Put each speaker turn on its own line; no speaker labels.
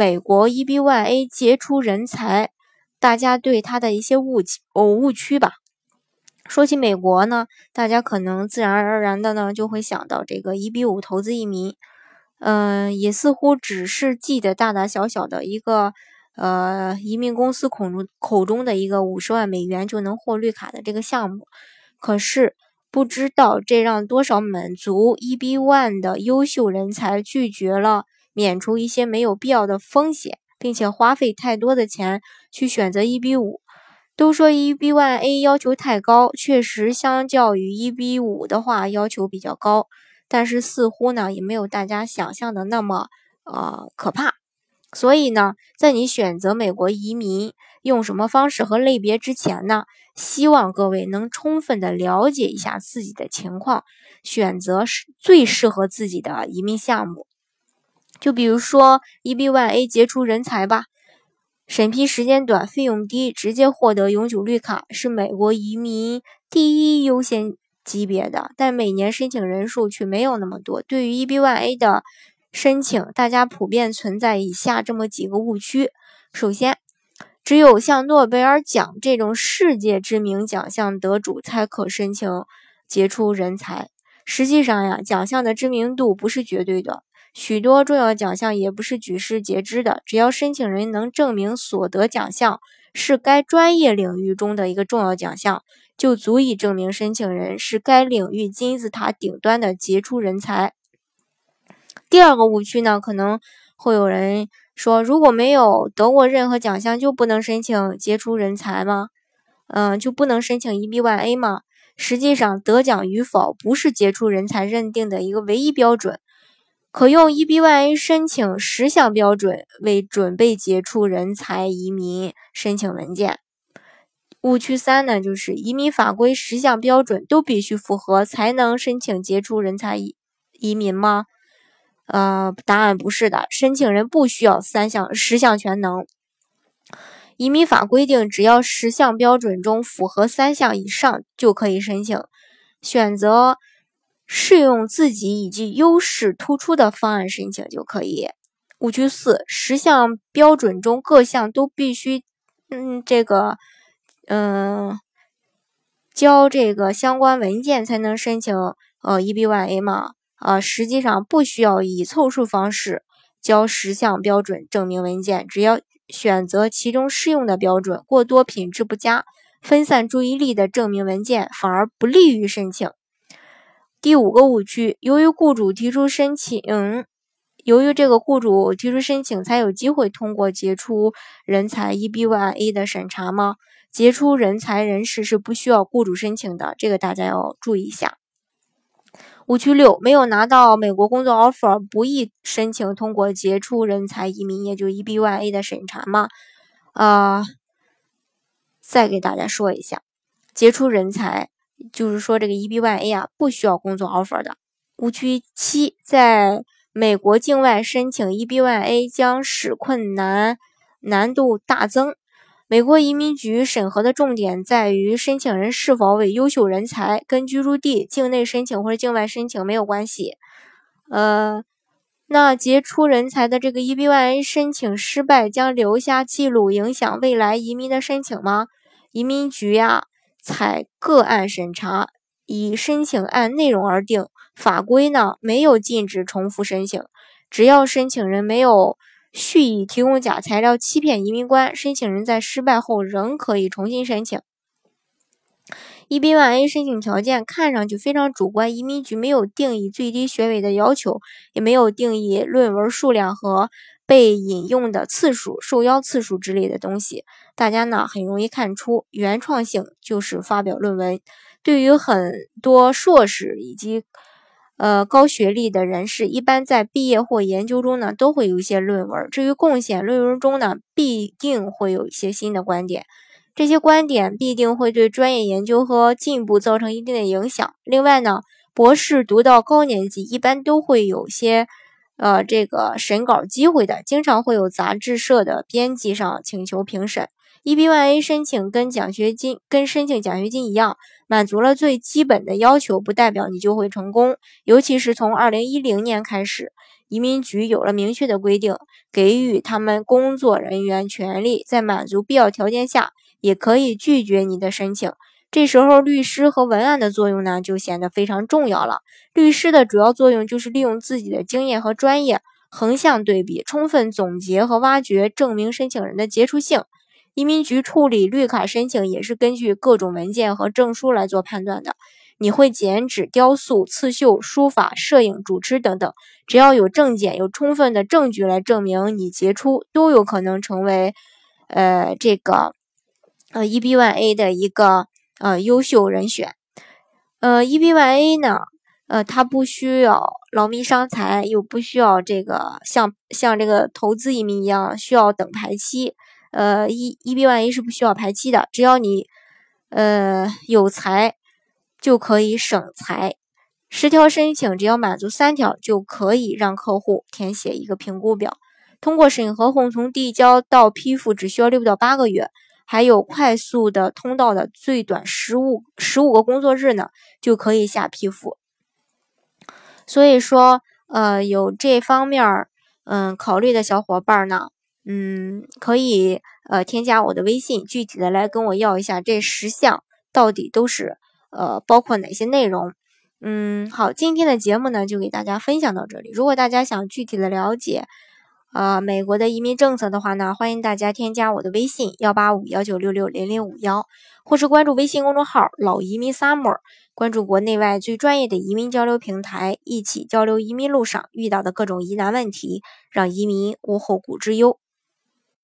美国 EB1A 杰出人才，大家对他的一些误解哦误区吧。说起美国呢，大家可能自然而然的呢就会想到这个 EB5 投资移民，嗯，也似乎只是记得大大小小的一个呃移民公司口中口中的一个五十万美元就能获绿卡的这个项目。可是不知道这让多少满足 EB1 的优秀人才拒绝了。免除一些没有必要的风险，并且花费太多的钱去选择 EB 五，都说 EB one A 要求太高，确实相较于 EB 五的话要求比较高，但是似乎呢也没有大家想象的那么呃可怕。所以呢，在你选择美国移民用什么方式和类别之前呢，希望各位能充分的了解一下自己的情况，选择是最适合自己的移民项目。就比如说 EB1A 杰出人才吧，审批时间短，费用低，直接获得永久绿卡，是美国移民第一优先级别的。但每年申请人数却没有那么多。对于 EB1A 的申请，大家普遍存在以下这么几个误区：首先，只有像诺贝尔奖这种世界知名奖项得主才可申请杰出人才。实际上呀，奖项的知名度不是绝对的。许多重要奖项也不是举世皆知的，只要申请人能证明所得奖项是该专业领域中的一个重要奖项，就足以证明申请人是该领域金字塔顶端的杰出人才。第二个误区呢，可能会有人说，如果没有得过任何奖项，就不能申请杰出人才吗？嗯，就不能申请 EB1A 吗？实际上，得奖与否不是杰出人才认定的一个唯一标准。可用 EB1A 申请十项标准为准备杰出人才移民申请文件。误区三呢，就是移民法规十项标准都必须符合才能申请杰出人才移移民吗？呃，答案不是的，申请人不需要三项十项全能。移民法规定，只要十项标准中符合三项以上就可以申请。选择。适用自己以及优势突出的方案申请就可以。误区四：十项标准中各项都必须，嗯，这个，嗯，交这个相关文件才能申请呃 EB1A 吗？啊，实际上不需要以凑数方式交十项标准证明文件，只要选择其中适用的标准，过多品质不佳、分散注意力的证明文件反而不利于申请。第五个误区，由于雇主提出申请，由于这个雇主提出申请才有机会通过杰出人才 EB1A 的审查吗？杰出人才人士是不需要雇主申请的，这个大家要注意一下。误区六，没有拿到美国工作 offer 不宜申请通过杰出人才移民，也就 EB1A 的审查吗？啊，再给大家说一下，杰出人才。就是说，这个 EB1A 啊，不需要工作 offer 的。误区七，在美国境外申请 EB1A 将使困难难度大增。美国移民局审核的重点在于申请人是否为优秀人才，跟居住地、境内申请或者境外申请没有关系。呃，那杰出人才的这个 EB1A 申请失败将留下记录，影响未来移民的申请吗？移民局呀。采个案审查，以申请案内容而定。法规呢没有禁止重复申请，只要申请人没有蓄意提供假材料欺骗移民官，申请人在失败后仍可以重新申请。EB1A 申请条件看上去非常主观，移民局没有定义最低学位的要求，也没有定义论文数量和。被引用的次数、受邀次数之类的东西，大家呢很容易看出原创性就是发表论文。对于很多硕士以及呃，高学历的人士一般在毕业或研究中呢，都会有一些论文。至于贡献，论文中呢，必定会有一些新的观点，这些观点必定会对专业研究和进步造成一定的影响。另外呢，博士读到高年级，一般都会有些，呃，这个审稿机会的，经常会有杂志社的编辑上请求评审。EB1A 申请跟奖学金跟申请奖学金一样，满足了最基本的要求，不代表你就会成功。尤其是从2010年开始，移民局有了明确的规定，给予他们工作人员权利，在满足必要条件下，也可以拒绝你的申请。这时候，律师和文案的作用呢，就显得非常重要了。律师的主要作用就是利用自己的经验和专业，横向对比，充分总结和挖掘，证明申请人的杰出性。移民局处理绿卡申请也是根据各种文件和证书来做判断的。你会剪纸、雕塑、刺绣、书法、摄影、主持等等，只要有证件、有充分的证据来证明你杰出，都有可能成为，呃，这个，呃，EB1A 的一个呃优秀人选。呃，EB1A 呢，呃，它不需要劳民伤财，又不需要这个像像这个投资移民一样需要等排期。呃，一 EB1A 是不需要排期的，只要你呃有才就可以省财。十条申请只要满足三条，就可以让客户填写一个评估表。通过审核后，从递交到批复只需要六到八个月，还有快速的通道的，最短十五十五个工作日呢就可以下批复。所以说，呃，有这方面儿嗯考虑的小伙伴呢。嗯，可以呃添加我的微信，具体的来跟我要一下这十项到底都是呃包括哪些内容。嗯，好，今天的节目呢就给大家分享到这里。如果大家想具体的了解呃美国的移民政策的话呢，欢迎大家添加我的微信幺八五幺九六六零零五幺，或是关注微信公众号老移民 summer，关注国内外最专业的移民交流平台，一起交流移民路上遇到的各种疑难问题，让移民无后顾之忧。